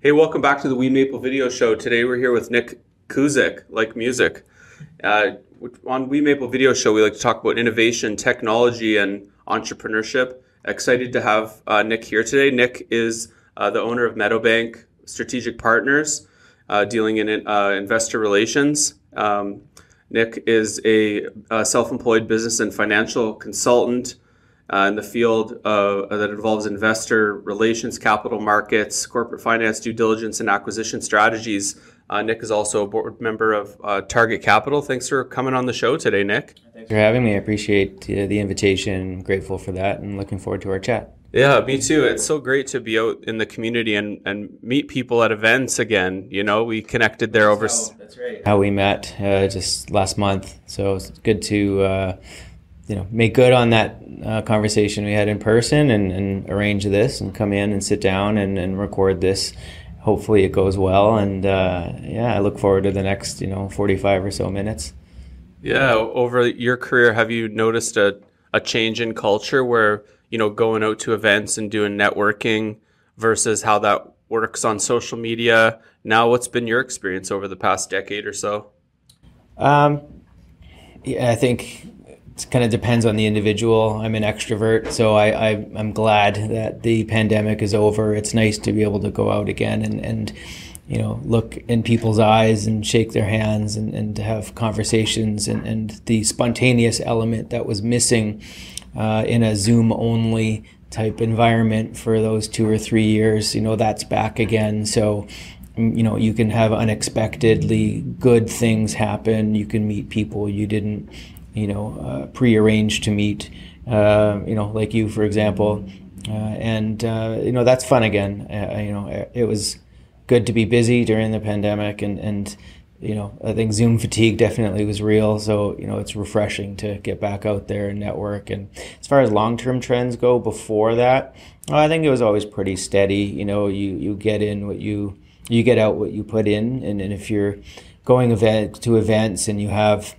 Hey, welcome back to the WeMaple Video Show. Today we're here with Nick Kuzyk, like music. Uh, on WeMaple Video Show, we like to talk about innovation, technology, and entrepreneurship. Excited to have uh, Nick here today. Nick is uh, the owner of Meadowbank Strategic Partners, uh, dealing in uh, investor relations. Um, Nick is a, a self-employed business and financial consultant in the field uh, that involves investor relations, capital markets, corporate finance, due diligence, and acquisition strategies. Uh, Nick is also a board member of uh, Target Capital. Thanks for coming on the show today, Nick. Thanks for having me. I appreciate the invitation. grateful for that, and looking forward to our chat. Yeah, me too. It's so great to be out in the community and, and meet people at events again. You know, we connected there over. that's right. How we met uh, just last month. So it's good to uh, you know make good on that uh, conversation we had in person and, and, arrange this and come in and sit down and, and record this. Hopefully it goes well and uh, yeah i look forward to the next you know 45 or so minutes. Yeah over your career have you noticed a, a change in culture where you know going out to events and doing networking versus how that works on social media? Now what's been your experience over the past decade or so? Um, yeah, I think it kind of depends on the individual. I'm an extrovert, so I, I am glad that the pandemic is over. It's nice to be able to go out again and and you know look in people's eyes and shake their hands and, and have conversations and, and the spontaneous element that was missing uh, in a Zoom only type environment for those two or three years. You know that's back again. So you know you can have unexpectedly good things happen you can meet people you didn't you know, uh, pre-arranged to meet, uh, you know, like you, for example. Uh, and, uh, you know, that's fun again. Uh, you know, it was good to be busy during the pandemic and, and, you know, I think Zoom fatigue definitely was real. So, you know, it's refreshing to get back out there and network. And as far as long term trends go before that, well, I think it was always pretty steady. You know, you, you get in what you, you get out what you put in. And, and if you're going event to events and you have,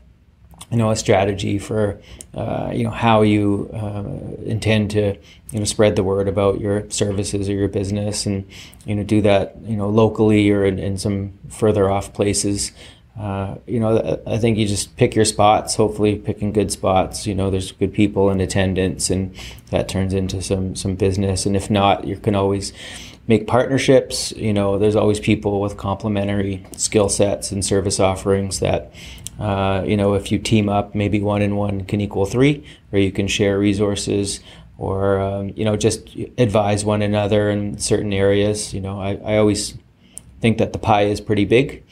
you know a strategy for uh, you know how you uh, intend to you know spread the word about your services or your business and you know do that you know locally or in, in some further off places. Uh, you know I think you just pick your spots hopefully picking good spots. You know there's good people in attendance and that turns into some some business. And if not you can always make partnerships. You know there's always people with complementary skill sets and service offerings that uh, you know, if you team up, maybe one and one can equal three, or you can share resources, or um, you know, just advise one another in certain areas. You know, I, I always think that the pie is pretty big,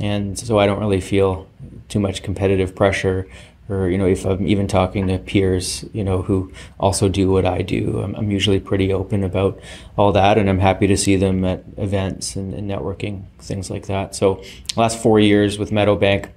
and so I don't really feel too much competitive pressure. Or you know, if I'm even talking to peers, you know, who also do what I do, I'm, I'm usually pretty open about all that, and I'm happy to see them at events and, and networking things like that. So, last four years with Meadowbank,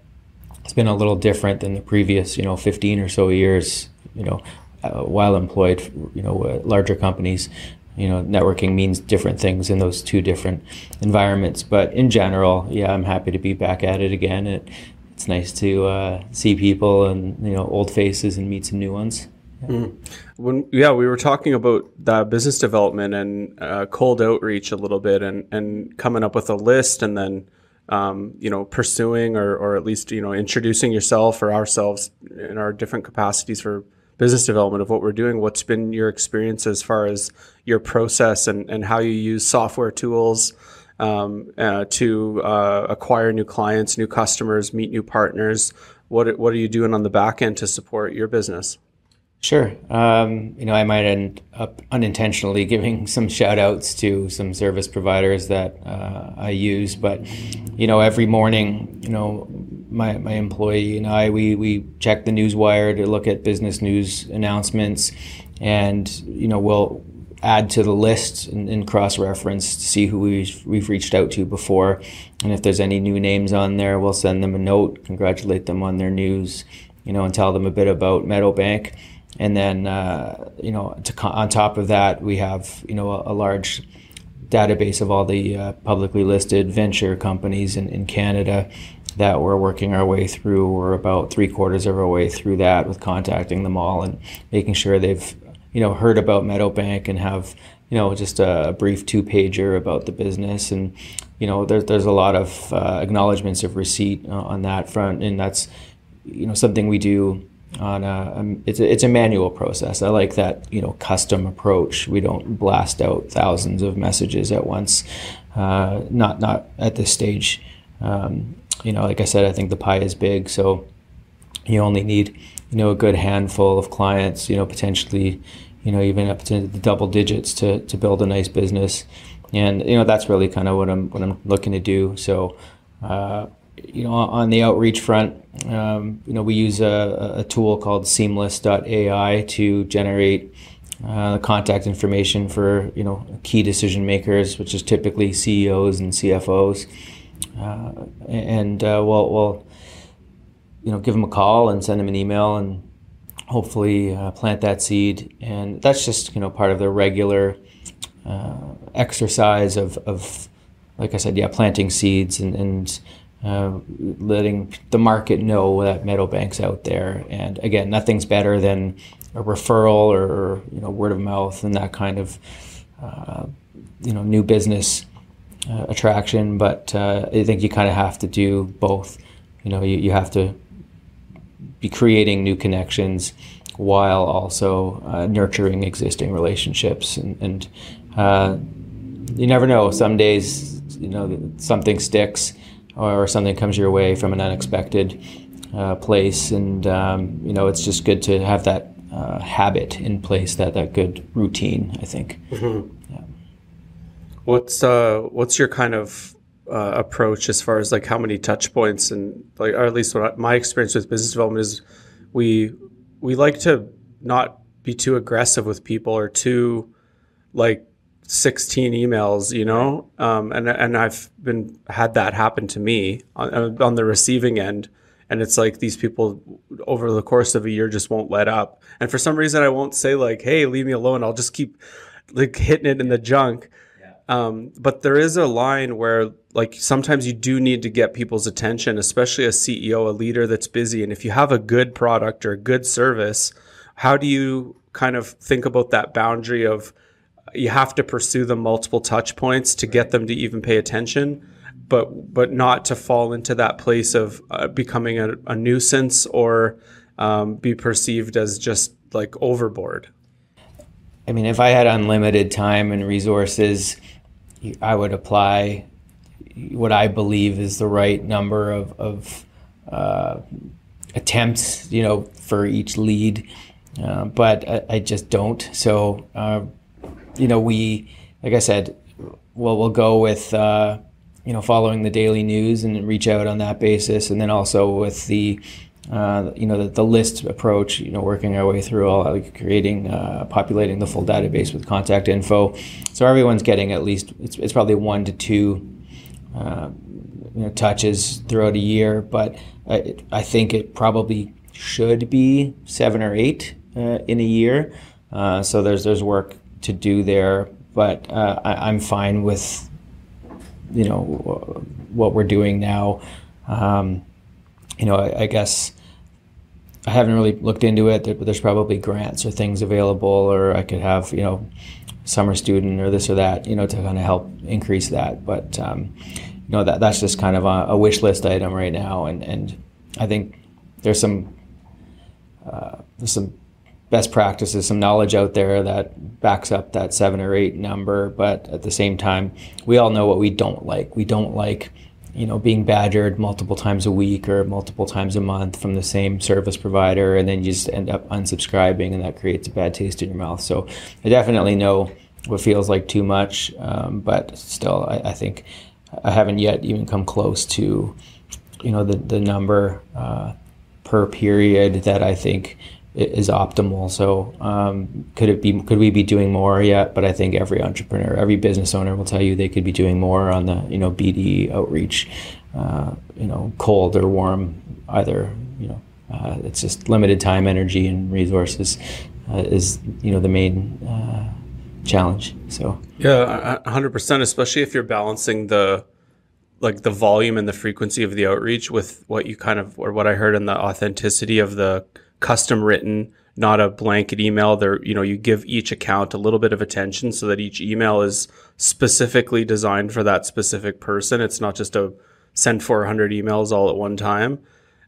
it's been a little different than the previous, you know, 15 or so years, you know, uh, while employed, you know, uh, larger companies. You know, networking means different things in those two different environments. But in general, yeah, I'm happy to be back at it again. It, it's nice to uh, see people and you know old faces and meet some new ones. Yeah. Mm. When yeah, we were talking about that business development and uh, cold outreach a little bit, and and coming up with a list, and then um, you know, pursuing or, or at least, you know, introducing yourself or ourselves in our different capacities for business development of what we're doing. What's been your experience as far as your process and, and how you use software tools um, uh, to uh, acquire new clients, new customers, meet new partners? What, what are you doing on the back end to support your business? Sure. Um, you know, I might end up unintentionally giving some shout outs to some service providers that uh, I use. But, you know, every morning, you know, my, my employee and I, we, we check the newswire to look at business news announcements. And, you know, we'll add to the list and, and cross reference to see who we've, we've reached out to before. And if there's any new names on there, we'll send them a note, congratulate them on their news, you know, and tell them a bit about Meadowbank and then uh, you know to, on top of that we have you know a, a large database of all the uh, publicly listed venture companies in, in Canada that we're working our way through. We're about three quarters of our way through that with contacting them all and making sure they've you know heard about Meadowbank and have you know, just a brief two pager about the business. And, you know, there's, there's a lot of uh, acknowledgments of receipt uh, on that front. And that's, you know, something we do on a, um, it's a, it's a manual process. I like that, you know, custom approach. We don't blast out thousands of messages at once. Uh, not, not at this stage. Um, you know, like I said, I think the pie is big. So you only need, you know, a good handful of clients, you know, potentially, you know, even up to the double digits to, to build a nice business. And, you know, that's really kind of what I'm, what I'm looking to do. So, uh, you know, on the outreach front, um, you know, we use a, a tool called seamless.ai to generate uh, the contact information for, you know, key decision makers, which is typically CEOs and CFOs. Uh, and uh, we'll, we'll, you know, give them a call and send them an email and hopefully uh, plant that seed. And that's just you know part of the regular uh, exercise of, of, like I said, yeah, planting seeds and, and uh, letting the market know that Meadowbank's out there. And again, nothing's better than a referral or, you know word of mouth and that kind of uh, you know new business uh, attraction. But uh, I think you kind of have to do both. You know, you, you have to be creating new connections while also uh, nurturing existing relationships and, and you never know some days you know something sticks or something comes your way from an unexpected uh, place and um, you know it's just good to have that uh, habit in place that that good routine i think mm-hmm. yeah. what's uh, what's your kind of uh, approach as far as like how many touch points and like or at least what I, my experience with business development is we we like to not be too aggressive with people or too like 16 emails you know? Um, and and I've been had that happen to me on, on the receiving end. And it's like these people over the course of a year just won't let up. And for some reason I won't say like hey leave me alone. I'll just keep like hitting it in the junk. Um, but there is a line where, like, sometimes you do need to get people's attention, especially a CEO, a leader that's busy. And if you have a good product or a good service, how do you kind of think about that boundary of you have to pursue the multiple touch points to get them to even pay attention, but but not to fall into that place of uh, becoming a, a, nuisance or um, be perceived as just like overboard. I mean, if I had unlimited time and resources, I would apply what I believe is the right number of, of uh, attempts, you know, for each lead. Uh, but I, I, just don't. So, uh, you know, we, like I said, well, we'll go with, uh, you know, following the daily news and reach out on that basis. And then also with the, uh, you know, the, the, list approach, you know, working our way through all, like creating, uh, populating the full database with contact info. So everyone's getting at least, it's, it's probably one to two, uh, you know, touches throughout a year, but I, I think it probably should be seven or eight uh, in a year. Uh, so there's, there's work to do there, but I, I'm fine with, you know, what we're doing now. Um, you know, I, I guess I haven't really looked into it, but there's probably grants or things available, or I could have, you know, summer student or this or that, you know, to kind of help increase that. But, um, you know, that that's just kind of a, a, wish list item right now. And, and I think there's some, uh, there's some best practices, some knowledge out there that backs up that seven or eight number. But at the same time, we all know what we don't like. We don't like you know, being badgered multiple times a week or multiple times a month from the same service provider, and then you just end up unsubscribing, and that creates a bad taste in your mouth. So I definitely know what feels like too much, um, but still, I, I, think I haven't yet even come close to, you know, the the number uh, per period that I think is optimal. So um, could it be? Could we be doing more yet? But I think every entrepreneur, every business owner will tell you they could be doing more on the you know BD outreach, uh, you know cold or warm, either you know. Uh, it's just limited time, energy, and resources uh, is you know the main uh, challenge. So yeah, hundred percent. Especially if you're balancing the like the volume and the frequency of the outreach with what you kind of or what I heard in the authenticity of the custom written not a blanket email. There, you know, you give each account a little bit of attention so that each email is specifically designed for that specific person. It's not just a send 400 emails all at one time.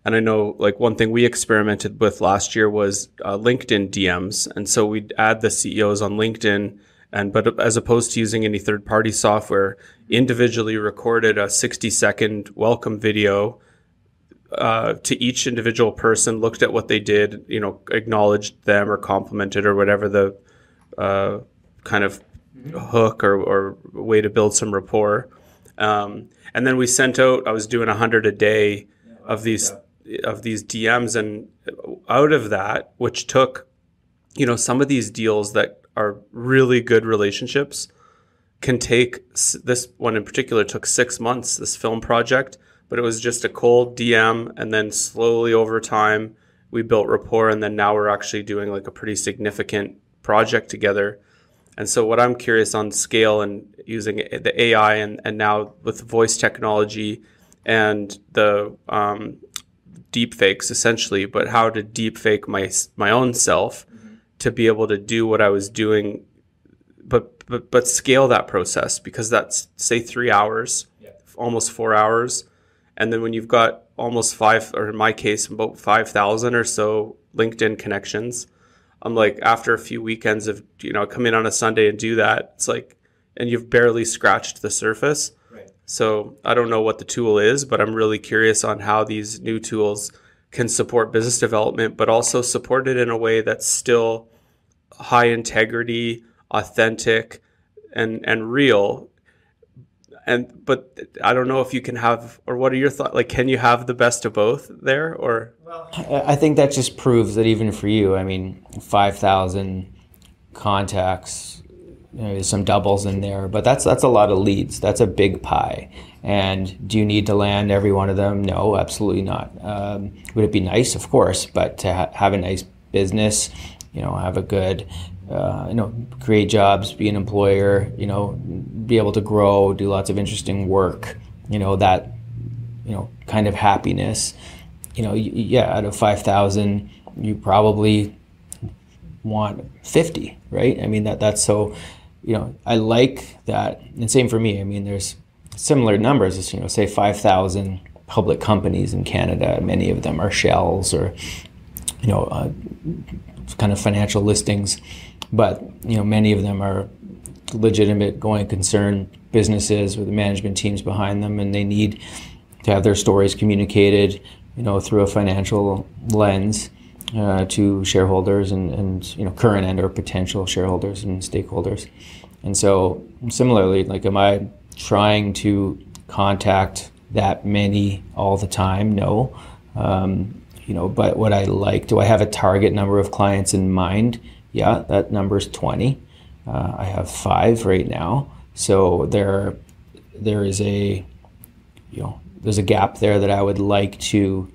And I know like one thing we experimented with last year was uh, LinkedIn DMs. And so we'd add the CEOs on LinkedIn and, but as opposed to using any third party software, individually recorded a 60 second welcome video uh, to each individual person, looked at what they did, you know, acknowledged them or complimented or whatever the uh, kind of hook or, or way to build some rapport. Um, and then we sent out, I was doing 100 a day of these of these DMs and out of that, which took, you know, some of these deals that are really good relationships can take this one in particular took six months, this film project, but it was just a cold DM. And then slowly over time, we built rapport. And then now we're actually doing like a pretty significant project together. And so, what I'm curious on scale and using the AI and, and now with voice technology and the um, deep fakes essentially, but how to deep fake my my own self mm-hmm. to be able to do what I was doing, but but but scale that process because that's say three hours, yeah. almost four hours, and then when you've got almost five, or in my case, about five thousand or so LinkedIn connections, I'm like after a few weekends of you know come in on a Sunday and do that, it's like, and you've barely scratched the surface so I don't know what the tool is, but I'm really curious on how these new tools can support business development, but also support it in a way that's still high integrity, authentic, and and real. And but I don't know if you can have, or what are your thoughts? Like, can you have the best of both there, or? Well, I think that just proves that even for you, I mean, five thousand contacts you know, there's some doubles in there, but that's that's a lot of leads. That's a big pie. And do you need to land every one of them? No, absolutely not. Um, would it be nice? Of course, but to ha- have a nice business, you know, have a good, uh, you know, create jobs, be an employer, you know, be able to grow, do lots of interesting work, you know, that, you know, kind of happiness. You know, yeah, out of five thousand, you probably want 50 right i mean that that's so you know, I like that. And same for me. I mean, there's similar numbers. As, you know, say 5,000 public companies in Canada. Many of them are shells or, you know, uh, kind of financial listings. But, you know, many of them are legitimate going concern businesses with the management teams behind them. And they need to have their stories communicated, you know, through a financial lens. Uh, to shareholders and, and you know current and or potential shareholders and stakeholders. And so similarly, like am I trying to contact that many all the time? No. Um, you know, but what I like, do I have a target number of clients in mind? Yeah, that number is 20. Uh, I have five right now. So there, there is a, you know, there's a gap there that I would like to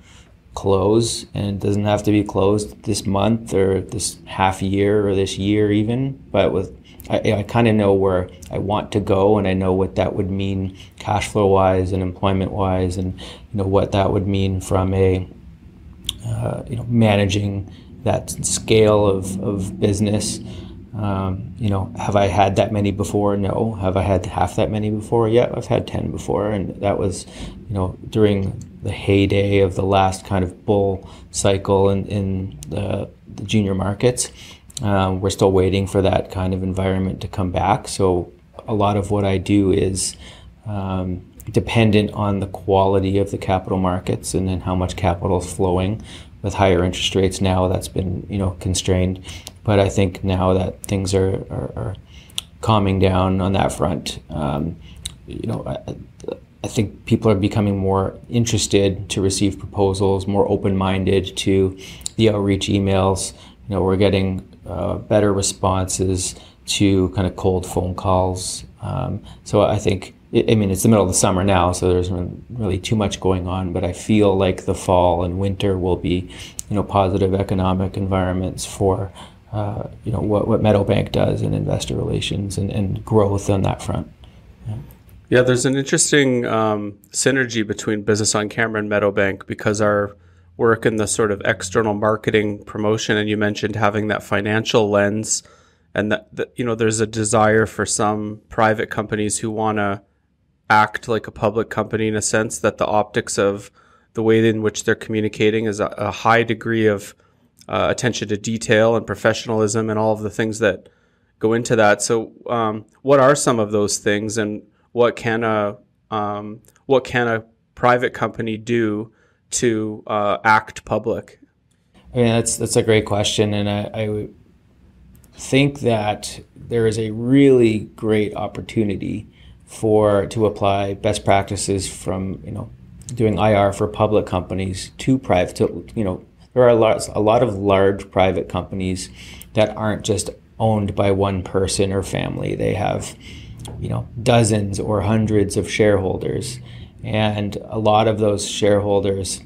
close and it doesn't have to be closed this month or this half year or this year even but with i, I kind of know where i want to go and i know what that would mean cash flow wise and employment wise and you know what that would mean from a uh, you know managing that scale of, of business um, you know, have I had that many before? No. Have I had half that many before? Yeah, I've had 10 before. And that was, you know, during the heyday of the last kind of bull cycle in, in the, the junior markets. Um, we're still waiting for that kind of environment to come back. So a lot of what I do is um, dependent on the quality of the capital markets and then how much capital is flowing. With higher interest rates now, that's been you know constrained. But I think now that things are, are, are calming down on that front, um, you know, I, I, think people are becoming more interested to receive proposals, more open-minded to the outreach emails. You know, we're getting uh, better responses to kind of cold phone calls. Um, so I think, I mean, it's the middle of the summer now, so there's really too much going on. But I feel like the fall and winter will be, you know, positive economic environments for uh, you know what, what Meadowbank does in investor relations and, and growth on that front. Yeah. yeah there's an interesting um, synergy between Business on Camera and Meadowbank because our work in the sort of external marketing promotion, and you mentioned having that financial lens, and that, that you know there's a desire for some private companies who want to act like a public company in a sense that the optics of the way in which they're communicating is a, a high degree of uh, attention to detail and professionalism and all of the things that go into that. So, um, what are some of those things, and what can a um, what can a private company do to uh, act public? I mean, that's that's a great question, and I, I think that there is a really great opportunity for to apply best practices from you know doing IR for public companies to private. To, you know, there are a lot a lot of large private companies that aren't just owned by one person or family. They have you know dozens or hundreds of shareholders and a lot of those shareholders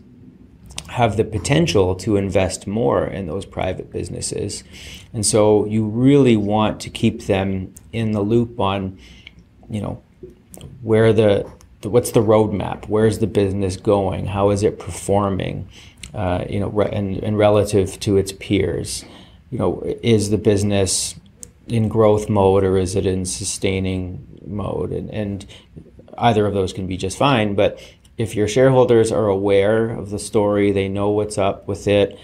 have the potential to invest more in those private businesses. And so you really want to keep them in the loop on, you know, where the, the what's the roadmap? Where's the business going? How is it performing? Uh, you know, re- and, and relative to its peers. You know, is the business in growth mode or is it in sustaining mode? And, and either of those can be just fine. But if your shareholders are aware of the story, they know what's up with it,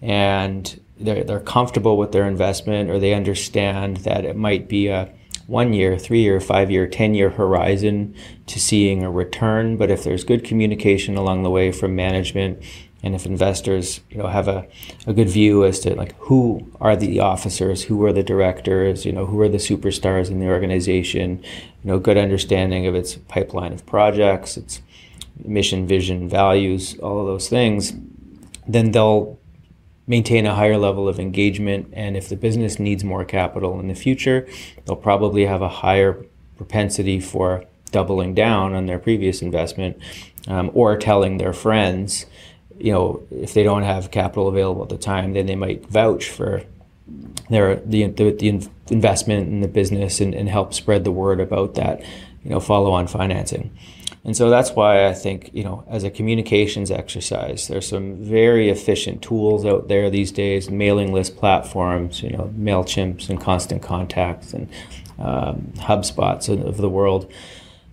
and they're, they're comfortable with their investment, or they understand that it might be a one year, three year, five year, 10 year horizon to seeing a return. But if there's good communication along the way from management and if investors you know have a, a good view as to like who are the officers who are the directors you know who are the superstars in the organization you know good understanding of its pipeline of projects its mission vision values all of those things then they'll maintain a higher level of engagement and if the business needs more capital in the future they'll probably have a higher propensity for doubling down on their previous investment um, or telling their friends you know, if they don't have capital available at the time, then they might vouch for their the the, the investment in the business and, and help spread the word about that, you know, follow on financing. And so that's why I think, you know, as a communications exercise, there's some very efficient tools out there these days, mailing list platforms, you know, MailChimps and Constant Contacts and um, HubSpots of the world.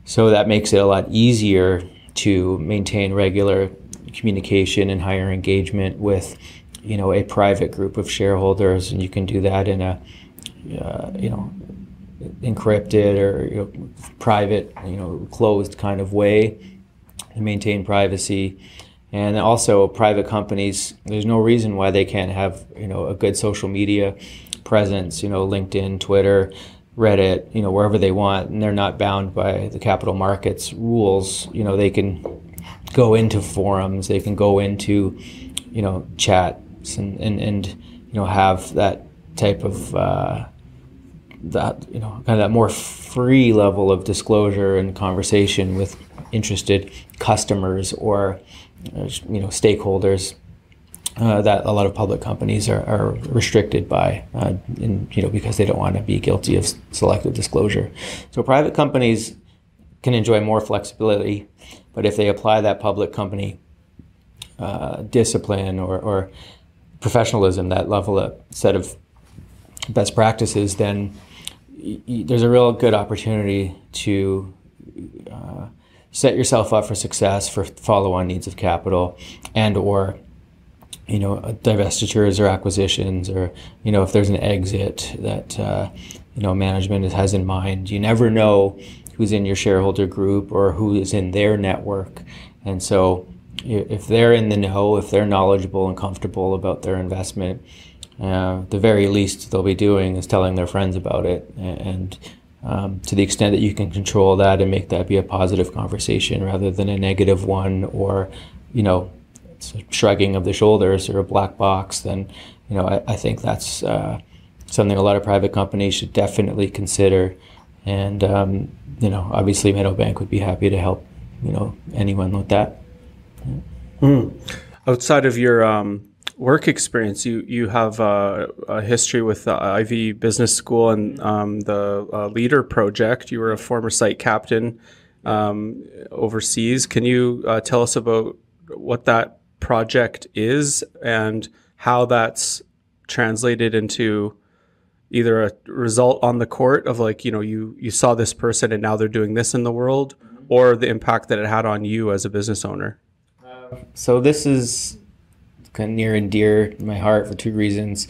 So that makes it a lot easier to maintain regular communication and higher engagement with you know a private group of shareholders and you can do that in a uh, you know encrypted or you know, private you know closed kind of way to maintain privacy. And also private companies there's no reason why they can't have you know a good social media presence you know linkedin twitter reddit you know wherever they want and they're not bound by the capital markets rules. You know they can go into forums, they can go into, you know, chats and, and, and you know, have that type of, uh, that, you know, kind of that more free level of disclosure and conversation with interested customers or, uh, you know, stakeholders. Uh, that a lot of public companies are, are restricted by, uh, in, you know, because they don't want to be guilty of selective disclosure. So private companies can enjoy more flexibility but if they apply that public company uh, discipline or, or, professionalism, that level of set of best practices, then there's a real good opportunity to uh, set yourself up for success for follow-on needs of capital and or you know divestitures or acquisitions or you know if there's an exit that uh, you know management has in mind you never know who's in your shareholder group or who is in their network. And so if they're in the know, if they're knowledgeable and comfortable about their investment, uh, the very least they'll be doing is telling their friends about it. And um, to the extent that you can control that and make that be a positive conversation rather than a negative one or, you know, shrugging of the shoulders or a black box, then, you know, I, I think that's uh, something a lot of private companies should definitely consider. And um, you know, obviously Meadowbank would be happy to help, you know, anyone with that. Mm. Outside of your um, work experience, you you have uh, a history with the Ivey Business School and um, the uh, Leader Project. You were a former site captain um, overseas. Can you uh, tell us about what that project is and how that's translated into either a result on the court of like you know you you saw this person and now they're doing this in the world or the impact that it had on you as a business owner so this is kind of near and dear to my heart for two reasons.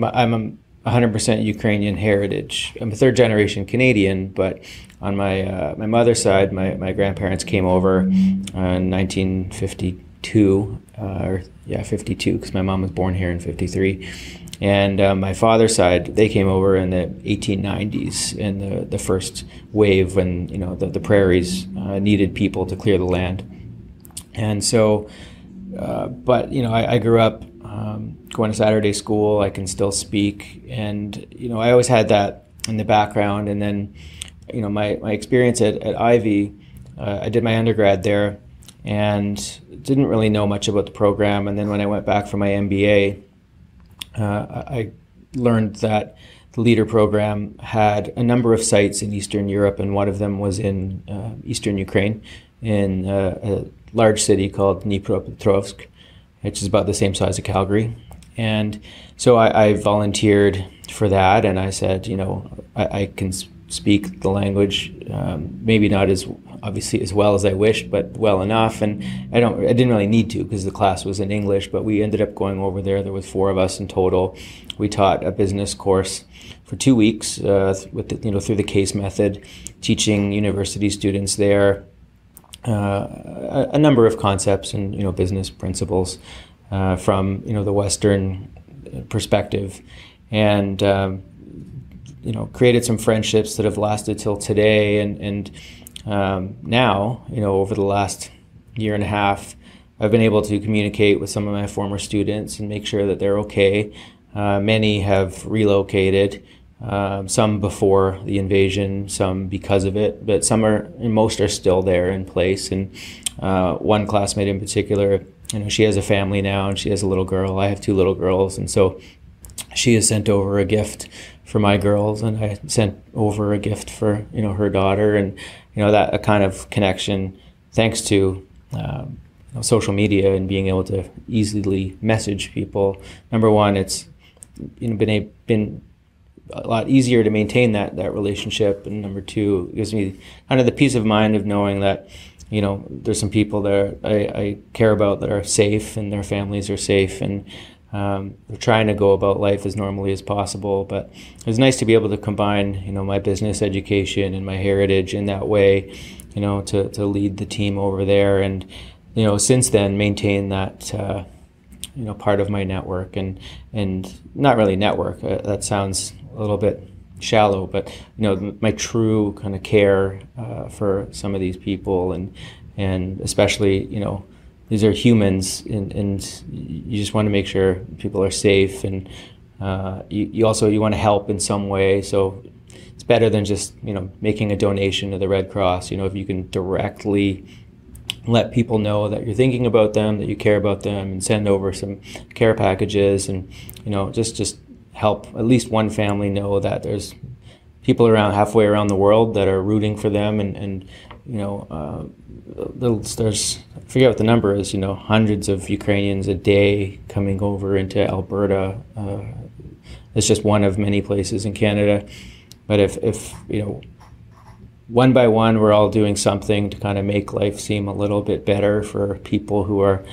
I'm a 100% ukrainian heritage. I'm a third generation canadian but on my uh, my mother's side my, my grandparents came over uh, in 1952 uh, or yeah 52 because my mom was born here in 53 and uh, my father's side, they came over in the 1890s in the, the first wave when you know the, the prairies uh, needed people to clear the land. And so, uh, but you know, I, I grew up um, going to Saturday school. I can still speak, and you know, I always had that in the background. And then, you know, my, my experience at, at Ivey, uh, I did my undergrad there, and didn't really know much about the program. And then when I went back for my MBA uh, I learned that the leader program had a number of sites in Eastern Europe, and one of them was in uh, Eastern Ukraine, in uh, a large city called Dnipropetrovsk, which is about the same size as Calgary. And so I, I, volunteered for that, and I said, you know, I, I can speak the language, um, maybe not as obviously as well as I wished, but well enough. And I don't, I didn't really need to because the class was in English. But we ended up going over there. There was four of us in total. We taught a business course for two weeks uh, with the, you know through the case method, teaching university students there a, a, number of concepts and you know business principles uh, from you know the Western perspective, and. Um, you know, created some friendships that have lasted till today, and and um, now, you know, over the last year and a half, I've been able to communicate with some of my former students and make sure that they're okay. Uh, many have relocated, um, some before the invasion, some because of it, but some are, most are still there in place. And uh, one classmate in particular, you know, she has a family now and she has a little girl. I have two little girls, and so she has sent over a gift for my girls, and I sent over a gift for you know her daughter, and you know that a kind of connection thanks to um, social media and being able to easily message people. Number one, it's you know been a, been a lot easier to maintain that that relationship, and number two, it gives me kind of the peace of mind of knowing that you know there's some people that I, I care about that are safe and their families are safe and um, we're trying to go about life as normally as possible, but it was nice to be able to combine, you know, my business education and my heritage in that way, you know, to, to lead the team over there, and you know, since then maintain that, uh, you know, part of my network and and not really network. Uh, that sounds a little bit shallow, but you know, my true kind of care uh, for some of these people, and and especially, you know these are humans, and, and you just want to make sure people are safe, and uh, you, you also you want to help in some way. So it's better than just you know making a donation to the Red Cross. You know, if you can directly let people know that you're thinking about them, that you care about them, and send over some care packages, and you know just just help at least one family know that there's people around halfway around the world that are rooting for them and, and you know uh, there's I forget what the number is. You know, hundreds of Ukrainians a day coming over into Alberta. Uh, it's just one of many places in Canada. But if if you know, one by one, we're all doing something to kind of make life seem a little bit better for people who are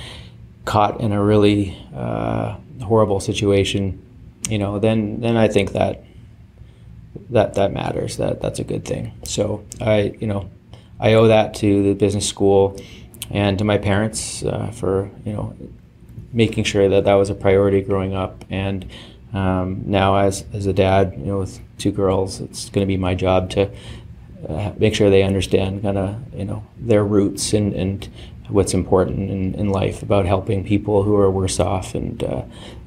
caught in a really uh, horrible situation. You know, then then I think that that that matters. That that's a good thing. So I you know I owe that to the business school and to my parents uh, for you know making sure that that was a priority growing up. And um, now, as as a dad, you know, with two girls, it's going to be my job to uh, make sure they understand kind of you know their roots and and what's important in, in life about helping people who are worse off. And uh,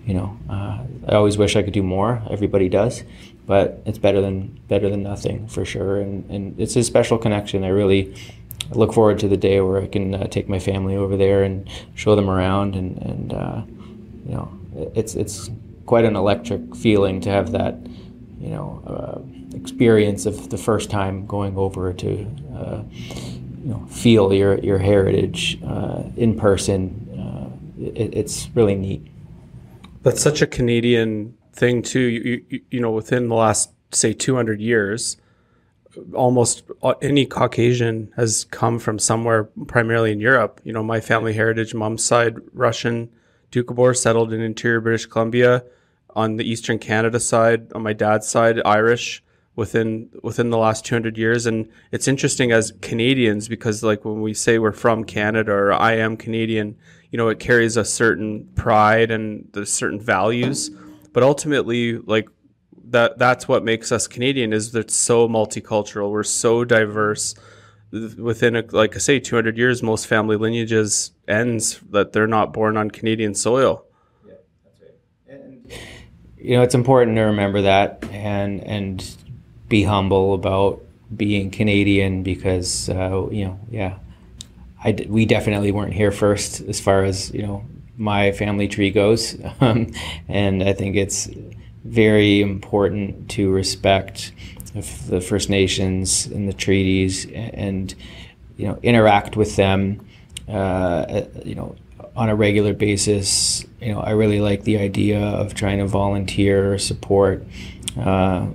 you know, uh, I always wish I could do more. Everybody does but it's better than better than nothing for sure. And and it's a special connection. I really look forward to the day where I can uh, take my family over there and show them around. And and uh, you know, it's it's quite an electric feeling to have that you know uh, experience of the first time going over to uh, you know feel your your heritage uh, in person. It, it's really neat. That's such a Canadian thing too. You, you, you know, within the last say 200 years, almost any Caucasian has come from somewhere, primarily in Europe. You know, my family heritage, mom's side, Russian, Doukhobor, settled in interior British Columbia. On the eastern Canada side, on my dad's side, Irish within within the last 200 years and it's interesting as Canadians because like when we say we're from Canada or I am Canadian you know it carries a certain pride and the certain values but ultimately like that that's what makes us Canadian is that it's so multicultural. We're so diverse. Within a, like I say, 200 years, most family lineages ends that they're not born on Canadian soil. Yeah, that's right. And, you know, it's important to remember that and and be humble about being Canadian because uh, you know, yeah, I d- we definitely weren't here first as far as you know my family tree goes, um, and I think it's very important to respect the First Nations and the treaties, and you know interact with them. Uh, you know on a regular basis. You know I really like the idea of trying to volunteer or support. Uh,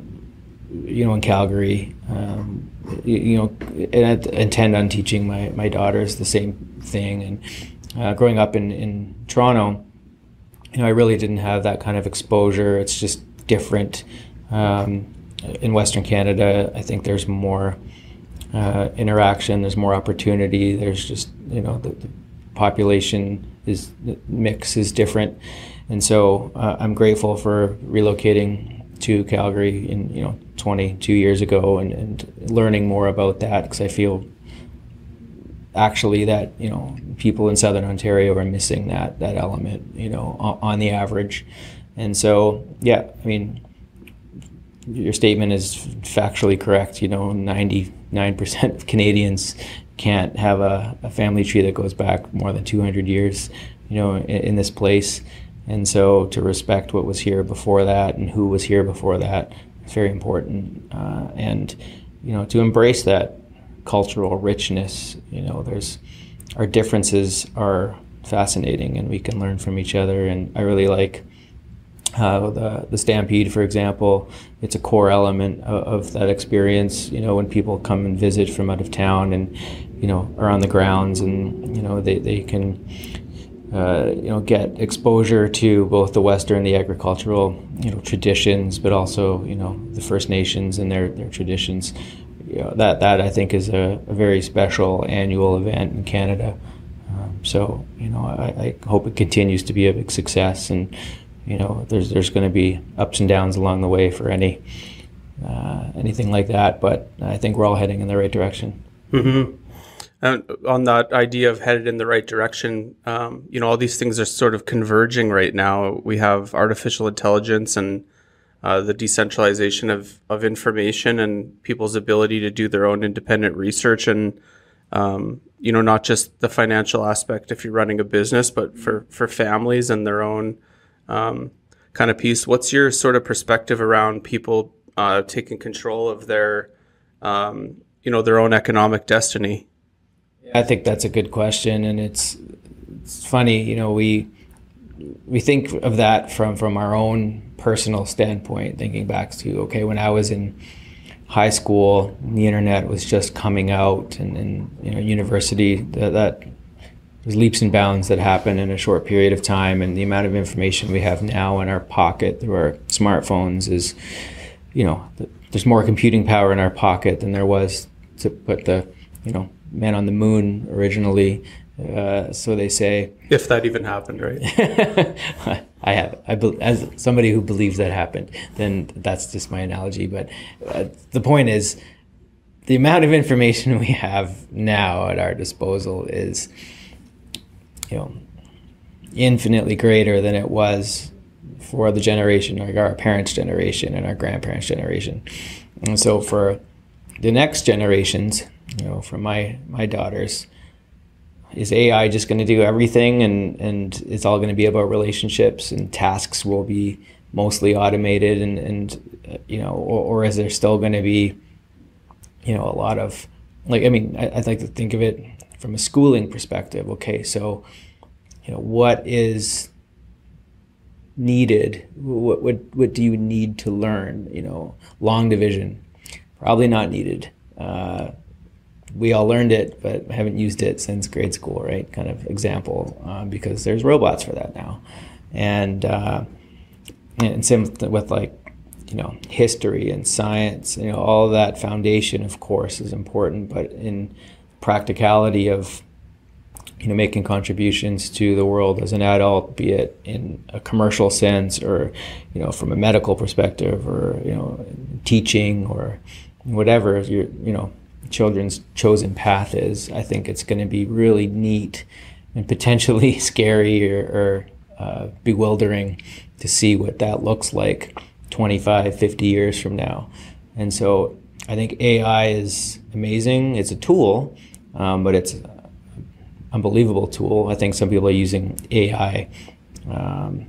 you know in Calgary. Um, you, know, and I intend on teaching my, my daughters the same thing. And uh, growing up in, in Toronto, you know, I really didn't have that kind of exposure. It's just different. Um, in Western Canada, I think there's more uh, interaction. There's more opportunity. There's just you know the, the population is mix is different, and so uh, I'm grateful for relocating to Calgary in you know 22 years ago and, and learning more about that because I feel actually that you know people in southern ontario are missing that that element you know on, on, the average. And so yeah i mean your statement is factually correct you know 99% of canadians can't have a, a family tree that goes back more than 200 years you know in, in this place and so to respect what was here before that and who was here before that is very important uh, and you know to embrace that cultural richness. You know, there's our differences are fascinating, and we can learn from each other. And I really like uh, the the Stampede, for example. It's a core element of, of, that experience. You know, when people come and visit from out of town, and you know, are on the grounds, and you know, they they can. Uh, you know, get exposure to both the Western, the agricultural, you know, traditions, but also, you know, the First Nations and their, their traditions you know, that that I think is a, a, very special annual event in Canada. Um, so you know, I, I, hope it continues to be a big success, and you know, there's there's going to be ups and downs along the way for any uh, anything like that. But I think we're all heading in the right direction. Mm-hmm. And on that idea of headed in the right direction, um, you know, all these things are sort of converging right now. We have artificial intelligence and uh, the decentralization of, of information and people's ability to do their own independent research and um, you know not just the financial aspect if you're running a business but for for families and their own um, kind of piece what's your sort of perspective around people uh, taking control of their um, you know their own economic destiny i think that's a good question and it's it's funny you know we we think of that from from our own personal standpoint, thinking back to okay, when I was in high school, the internet was just coming out, and, and you know, university that, that there's leaps and bounds that happen in a short period of time, and the amount of information we have now in our pocket through our smartphones is, you know, there's more computing power in our pocket than there was to put the, you know, man on the moon originally uh, so they say. If that even happened, right? I have, I be, as somebody who believes that happened, then that's just my analogy. But uh, the point is, the amount of information we have now at our disposal is, you know, infinitely greater than it was for the generation, like our parents' generation and our grandparents' generation. And so for the next generations, you know, for my my daughters, is AI just going to do everything and, and it's all going to be about relationships and tasks will be mostly automated and, and uh, you know, or, or is there still going to be, you know, a lot of, like, I mean, I, I'd like to think of it from a schooling perspective. Okay, so you know, what is needed? What, what, what do you need to learn? You know, long division, probably not needed. Uh, we all learned it, but haven't used it since grade school, right? Kind of example, uh, because there's robots for that now, and uh, and same with, with like you know history and science. You know, all that foundation, of course, is important, but in practicality of you know making contributions to the world as an adult, be it in a commercial sense or you know from a medical perspective or you know teaching or whatever your you know children's chosen path is. I think it's going to be really neat and potentially scary or, or uh, bewildering to see what that looks like 25, 50 years from now. And so I think AI is amazing. It's a tool, um, but it's an unbelievable tool. I think some people are using AI, um,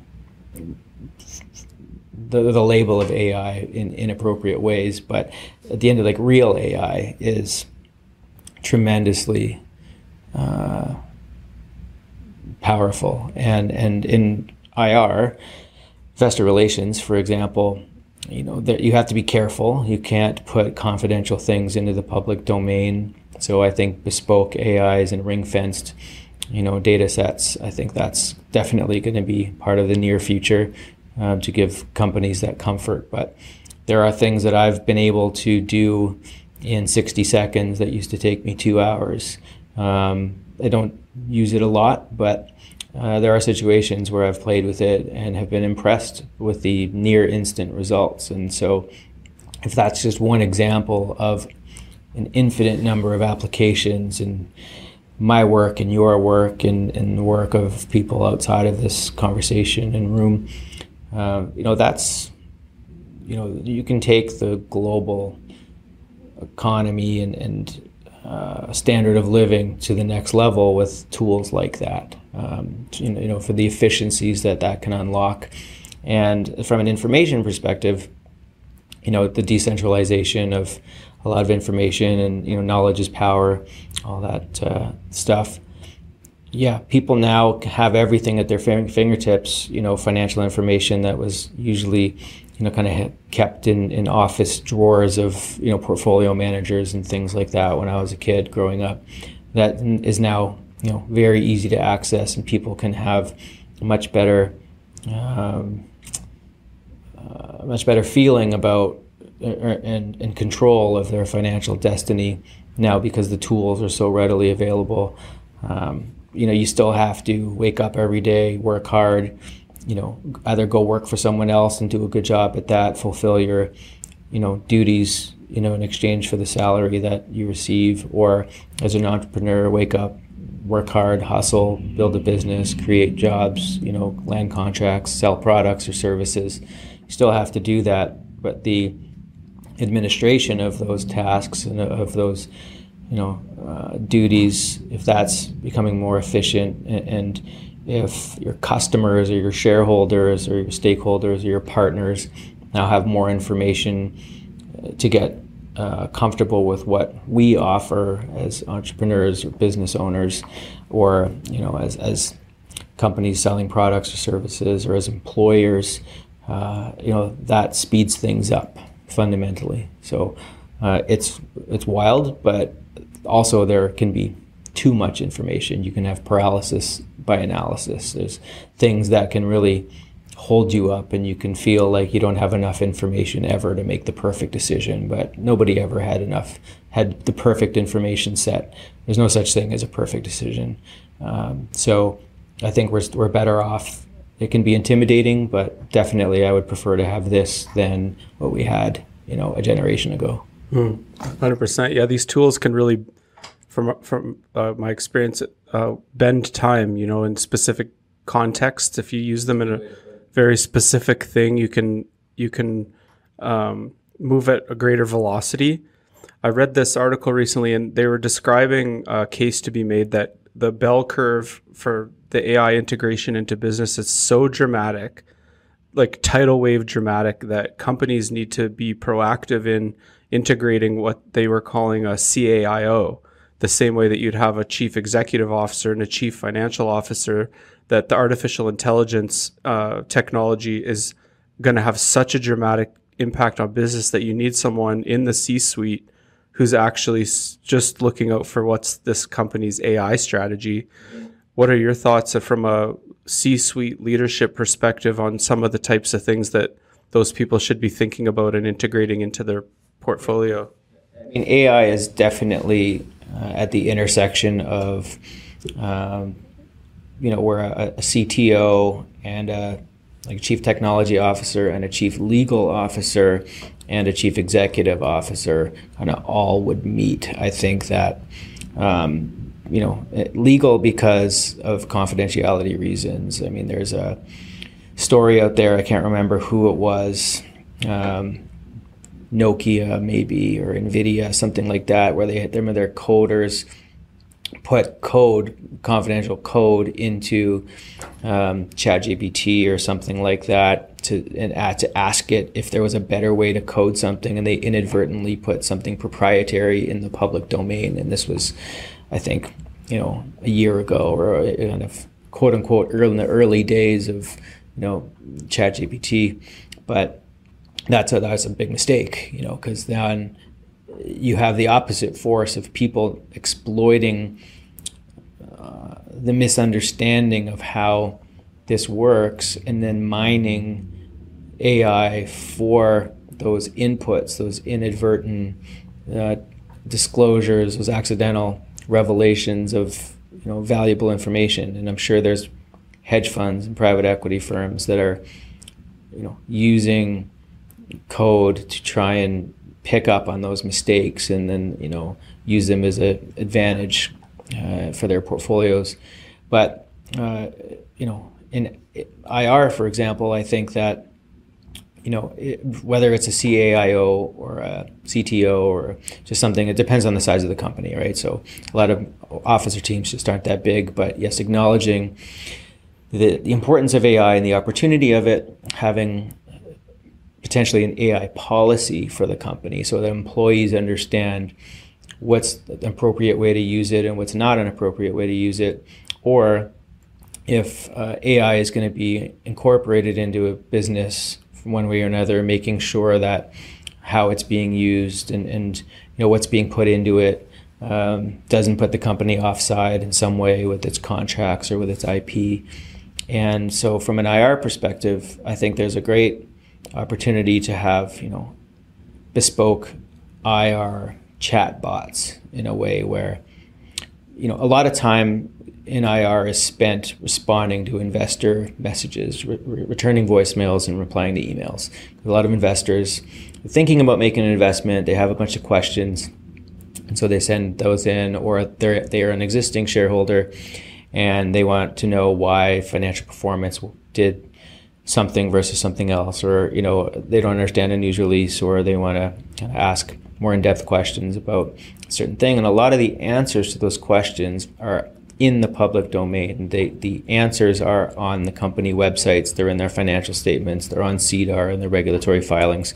the, the label of AI in inappropriate ways. But at the end of like real AI is tremendously uh, powerful. And, and in IR, investor relations, for example, you know, that you have to be careful. You can't put confidential things into the public domain. So I think bespoke AIs and ring fenced, you know, data sets. I think that's definitely going to be part of the near future um, to give companies that comfort. But there are things that I've been able to do in 60 seconds that used to take me two hours. Um, I don't use it a lot, but uh, there are situations where I've played with it and have been impressed with the near instant results. And so, if that's just one example of an infinite number of applications and my work and your work and, and the work of people outside of this conversation and room, uh, you know, that's, you know, you can take the global economy and, and uh, standard of living to the next level with tools like that. Um, you, know, you know, for the efficiencies that that can unlock, and from an information perspective, you know, the decentralization of a lot of information and you know, knowledge is power, all that uh, stuff. Yeah, people now have everything at their fingertips. You know, financial information that was usually you know, kind of kept in, in office drawers of, you know, portfolio managers and things like that when I was a kid growing up. That is now, you know, very easy to access and people can have much better, um, uh, much better feeling about uh, and, and control of their financial destiny now because the tools are so readily available. Um, you know, you still have to wake up every day, work hard, you know, either go work for someone else and do a good job at that, fulfill your, you know, duties, you know, in exchange for the salary that you receive, or as an entrepreneur, wake up, work hard, hustle, build a business, create jobs, you know, land contracts, sell products or services. You still have to do that, but the administration of those tasks and of those, you know, uh, duties, if that's becoming more efficient and, and if your customers or your shareholders or your stakeholders or your partners now have more information uh, to get uh, comfortable with what we offer as entrepreneurs or business owners or you know as, as companies selling products or services or as employers uh, you know that speeds things up fundamentally. So uh, it's it's wild but also there can be too much information. You can have paralysis by analysis. There's things that can really hold you up and you can feel like you don't have enough information ever to make the perfect decision but nobody ever had enough had the perfect information set. There's no such thing as a perfect decision. Um, so i think we're, we're better off. It can be intimidating but definitely i would prefer to have this than what we had you know a generation ago. Mm, 100% yeah these tools can really from from uh, my experience, uh, bend time. You know, in specific contexts, if you use them in a very specific thing, you can you can um, move at a greater velocity. I read this article recently, and they were describing a case to be made that the bell curve for the AI integration into business is so dramatic, like tidal wave dramatic, that companies need to be proactive in integrating what they were calling a CAIO, the same way that you'd have a chief executive officer and a chief financial officer that the artificial intelligence uh, technology is going to have such a dramatic impact on business that you need someone in the C-suite who's actually just looking out for what's this company's AI strategy. What are your thoughts from a C-suite leadership perspective on some of the types of things that those people should be thinking about and integrating into their portfolio? I mean, AI is definitely uh, at the intersection of, um, you know, where a, a CTO and a like a chief technology officer and a chief legal officer and a chief executive officer kind of all would meet. I think that. Um, you know, legal because of confidentiality reasons. I mean, there's a story out there. I can't remember who it was. Um, Nokia maybe or Nvidia, something like that, where they them their coders put code, confidential code into um, ChatGPT or something like that to and add, to ask it if there was a better way to code something, and they inadvertently put something proprietary in the public domain. And this was, I think, you know, a year ago or kind of quote unquote early in the early days of you know ChatGPT, but that's a that's a big mistake, you know, because then you have the opposite force of people exploiting uh, the misunderstanding of how this works and then mining AI for those inputs, those inadvertent uh, disclosures, those accidental revelations of you know valuable information. And I'm sure there's hedge funds and private equity firms that are you know using code to try and pick up on those mistakes and then you know use them as an advantage uh, for their portfolios. But uh, you know, in IR, for example, I think that you know it, whether it's a CAIO or a CTO or just something, it depends on the size of the company, right? So a lot of officer teams just aren't that big, but yes, acknowledging the, the importance of AI and the opportunity of it, having potentially an AI policy for the company so that employees understand what's the appropriate way to use it and what's not an appropriate way to use it, or if uh, AI is going to be incorporated into a business one way or another, making sure that how it's being used and, and you know what's being put into it um, doesn't put the company offside in some way with its contracts or with its IP. And so, from an IR perspective, I think there's a great opportunity to have you know bespoke IR chat bots in a way where you know a lot of time in IR is spent responding to investor messages, re- returning voicemails, and replying to emails. A lot of investors thinking about making an investment, they have a bunch of questions, and so they send those in, or they're they are an existing shareholder, and they want to know why financial performance did something versus something else, or you know they don't understand a news release, or they want to ask more in-depth questions about a certain thing, and a lot of the answers to those questions are in the public domain. They, the answers are on the company websites. They're in their financial statements. They're on SEDAR and the regulatory filings.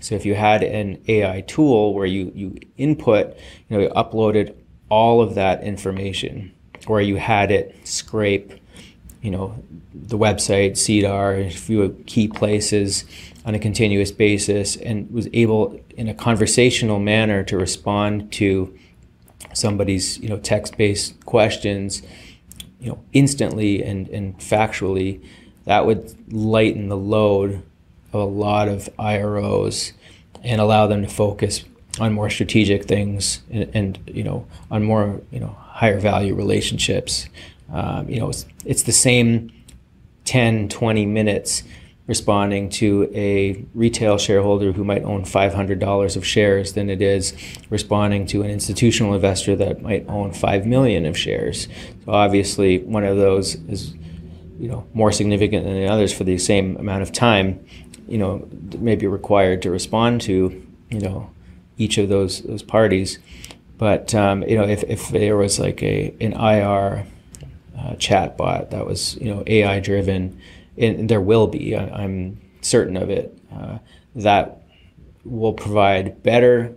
So if you had an AI tool where you you input, you know, you uploaded all of that information, or you had it scrape you know, the website, SEDAR, a few key places on a continuous basis, and was able in a conversational manner to respond to somebody's you know text-based questions, you know, instantly and, and factually, that would lighten the load of a lot of IROs and allow them to focus on more strategic things and, and you know on more you know higher value relationships. Um, you know, it's, it's the same 10, 20 minutes responding to a retail shareholder who might own $500 of shares than it is responding to an institutional investor that might own 5 million of shares. So obviously one of those is you know more significant than the others for the same amount of time, you know, may be required to respond to, you know, each of those those parties. But um, you know, if, if there was like a an IR uh, chatbot that was you know AI driven, and there will be. I, am certain of it. Uh, that will provide better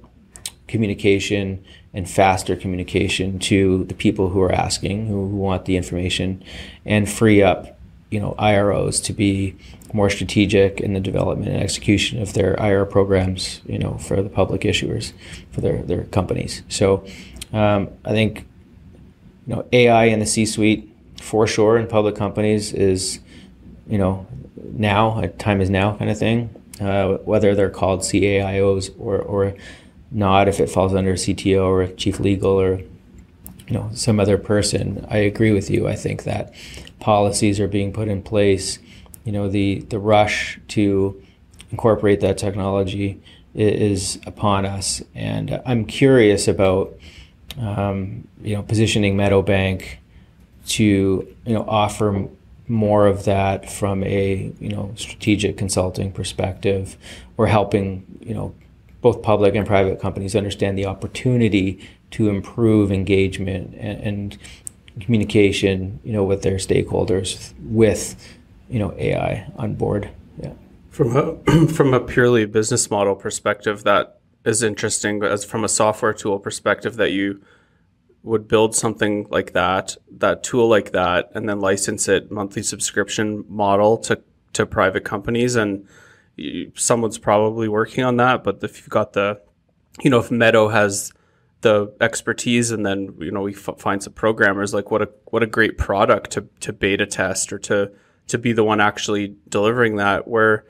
communication and faster communication to the people who are asking, who, who want the information, and free up, you know, IROs to be more strategic in the development and execution of their IR programs, you know, for the public issuers, for their, their companies. So um, I think, you know, AI in the C-suite for sure in public companies is, you know, now, time is now kind of thing, uh, whether they're called CAIOs or, or not, if it falls under CTO or chief legal or, you know, some other person. I agree with you. I think that policies are being put in place you know the the rush to incorporate that technology is upon us, and I'm curious about um, you know positioning Meadowbank to you know offer more of that from a you know strategic consulting perspective, or helping you know both public and private companies understand the opportunity to improve engagement and, and communication you know with their stakeholders with you know AI on board. Yeah. From a from a purely business model perspective, that is interesting. But as from a software tool perspective, that you would build something like that, that tool like that, and then license it monthly subscription model to to private companies, and you, someone's probably working on that. But if you've got the, you know, if Meadow has the expertise and then you know we f- find some programmers like what a what a great product to to beta test or to to be the one actually delivering that where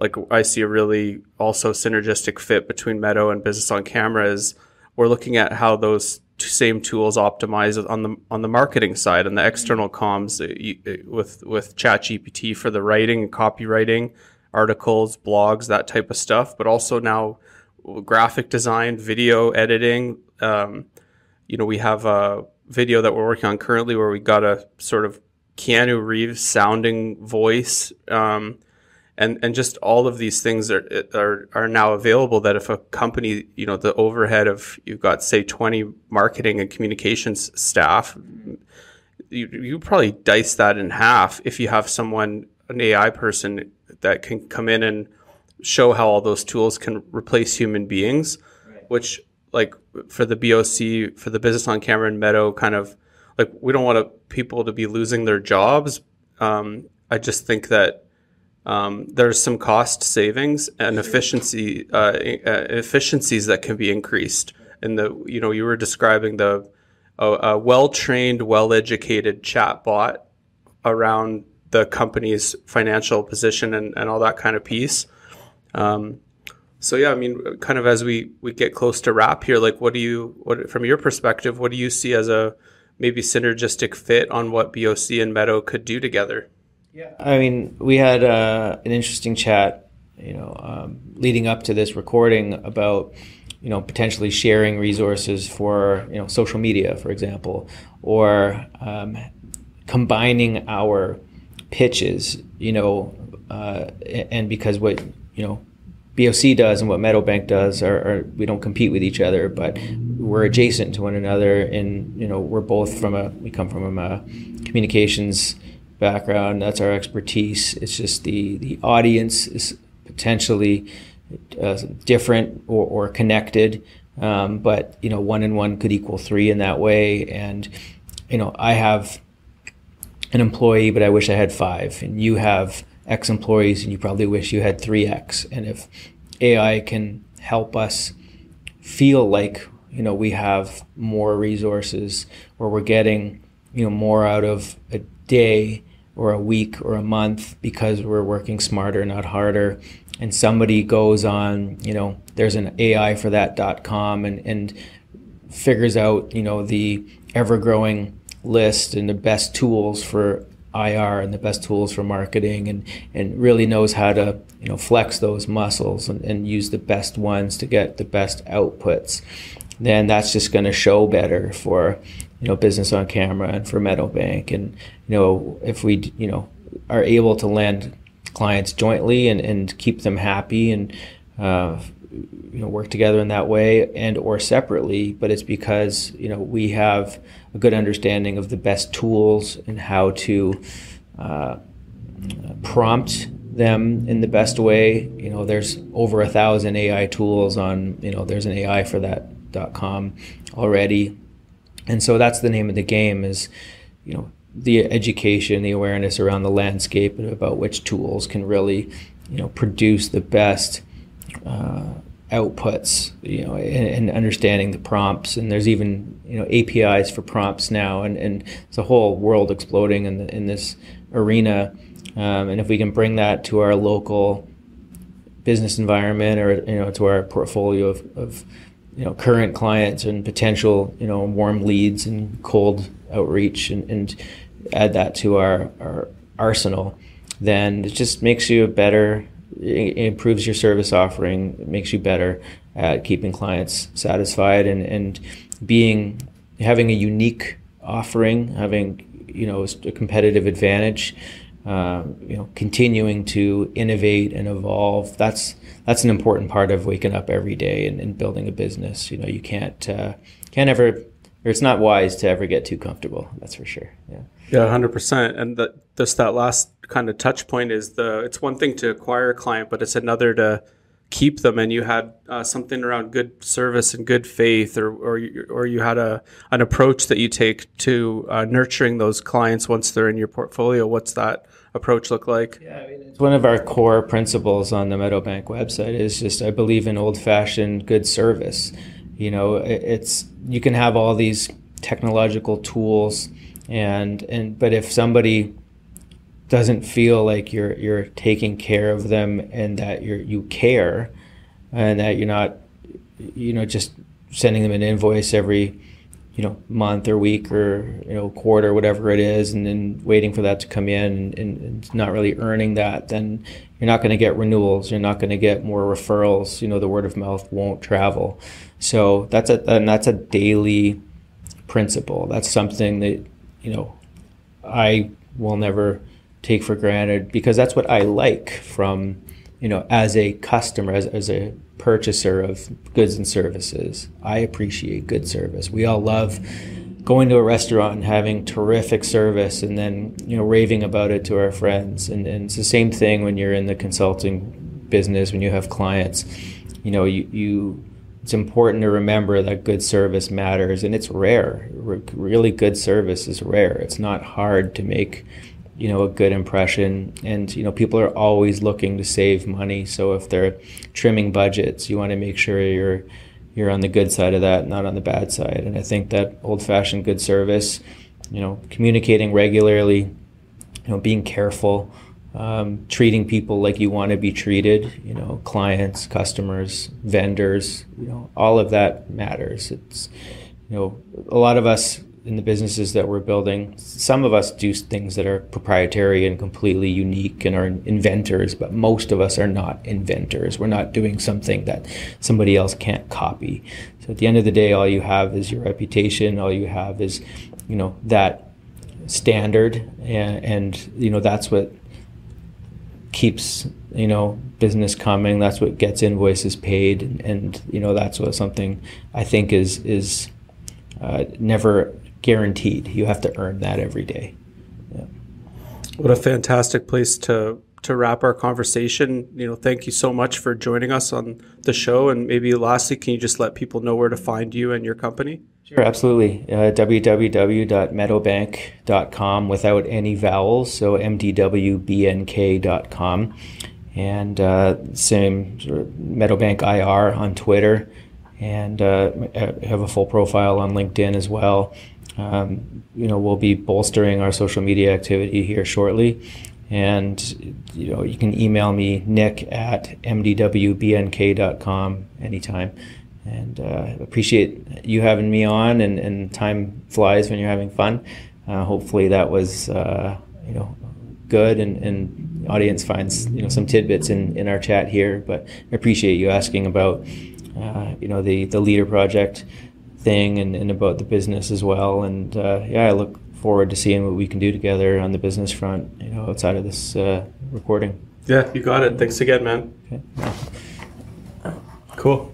like I see a really also synergistic fit between Meadow and Business on Camera is we're looking at how those same tools optimize on the on the marketing side and the external comms uh, uh, with with ChatGPT for the writing and copywriting, articles, blogs, that type of stuff, but also now graphic design, video editing. Um, you know, we have a video that we're working on currently where we got a sort of Keanu Reeves sounding voice, um, and and just all of these things are, are are now available. That if a company, you know, the overhead of you've got say twenty marketing and communications staff, you you probably dice that in half if you have someone an AI person that can come in and show how all those tools can replace human beings, right. which like for the BOC for the business on camera and Meadow kind of like we don't want people to be losing their jobs. Um, I just think that um, there's some cost savings and efficiency uh, uh, efficiencies that can be increased. And the you know you were describing the a well trained, well educated chatbot around the company's financial position and, and all that kind of piece. Um, so yeah, I mean, kind of as we we get close to wrap here, like what do you what from your perspective, what do you see as a maybe synergistic fit on what BOC and Meadow could do together. Yeah, I mean, we had uh, an interesting chat, you know, um, leading up to this recording about, you know, potentially sharing resources for, you know, social media, for example, or um, combining our pitches, you know, uh, and because what, you know, BOC does and what Meadowbank does are, are, we don't compete with each other, but we're adjacent to one another, and you know we're both from a we come from a communications background. That's our expertise. It's just the the audience is potentially uh, different or, or connected, um, but you know one and one could equal three in that way. And you know I have an employee, but I wish I had five, and you have X employees and you probably wish you had 3X. And if AI can help us feel like, you know, we have more resources or we're getting, you know, more out of a day or a week or a month because we're working smarter, not harder. And somebody goes on, you know, there's an AI for that.com and, and figures out, you know, the ever growing list and the best tools for IR and the best tools for marketing and, and really knows how to you know flex those muscles and, and use the best ones to get the best outputs, then that's just going to show better for you know business on camera and for Meadowbank and you know if we you know are able to land clients jointly and, and keep them happy and uh, you know work together in that way and or separately but it's because you know we have a good understanding of the best tools and how to uh, prompt them in the best way you know there's over a thousand ai tools on you know there's an ai for that meadowbank.com already. And so that's the name of the game is, you know, the education, the awareness around the landscape about which tools can really, you know, produce the best uh, outputs, you know, and, and, understanding the prompts. And there's even, you know, APIs for prompts now, and, and it's a whole world exploding in, the, in this arena. Um, and if we can bring that to our local business environment or, you know, to our portfolio of, of you know, current clients and potential, you know, warm leads and cold outreach and, and add that to our, our arsenal, then it just makes you a better, it improves your service offering, it makes you better at keeping clients satisfied and, and being, having a unique offering, having, you know, a competitive advantage. Uh, you know, continuing to innovate and evolve. That's that's an important part of waking up every day and, and building a business. You know, you can't uh, can't ever or it's not wise to ever get too comfortable. That's for sure. Yeah. Yeah, hundred percent. And that just that last kind of touch point is the it's one thing to acquire a client, but it's another to keep them. And you had uh, something around good service and good faith, or or you, or you had a an approach that you take to uh, nurturing those clients once they're in your portfolio. What's that approach look like? Yeah, I mean, one of our core principles on the Meadowbank website. Is just I believe in old fashioned good service you know it's you can have all these technological tools and and but if somebody doesn't feel like you're you're taking care of them and that you're you care and that you're not you know just sending them an invoice every you know month or week or you know quarter whatever it is and then waiting for that to come in and, and, not really earning that then you're not going to get renewals you're not going to get more referrals you know the word of mouth won't travel so that's a and that's a daily principle. That's something that you know I will never take for granted because that's what I like from you know as a customer as, as a purchaser of goods and services. I appreciate good service. We all love going to a restaurant and having terrific service and then you know raving about it to our friends and, and it's the same thing when you're in the consulting business when you have clients you know you, you it's important to remember that good service matters and it's rare really good service is rare it's not hard to make you know a good impression. And you know people are always looking to save money. So if they're trimming budgets you want to make sure you're you're on the good side of that not on the bad side. And i think that old fashioned good service you know communicating regularly you know being careful um, treating people like you want to be treated, you know, clients, customers, vendors, you know, all of that matters. It's, you know, a lot of us in the businesses that we're building, some of us do things that are proprietary and completely unique and are inventors, but most of us are not inventors. We're not doing something that somebody else can't copy. So at the end of the day, all you have is your reputation. All you have is, you know, that standard, and, and you know that's what keeps you know business coming that's what gets invoices paid and, and you know that's what something i think is is uh, never guaranteed you have to earn that every day yeah. what a fantastic place to to wrap our conversation you know thank you so much for joining us on the show and maybe lastly can you just let people know where to find you and your company Sure, absolutely. Uh, www.meadowbank.com without any vowels, so mdwbnk.com. And uh, same sort of Meadowbank IR on Twitter, and uh, have a full profile on LinkedIn as well. Um, you know, we'll be bolstering our social media activity here shortly. And, you know, you can email me, nick at mdwbnk.com anytime and uh, appreciate you having me on. And, and time flies when you're having fun. Uh, hopefully that was uh, you know good and, and audience finds you know some tidbits in, in our chat here. But I appreciate you asking about uh, you know the the leader project thing and, and about the business as well. And uh, yeah, I look forward to seeing what we can do together on the business front. You know, outside of this uh, recording. Yeah, you got it. Thanks again, man. Okay. Cool.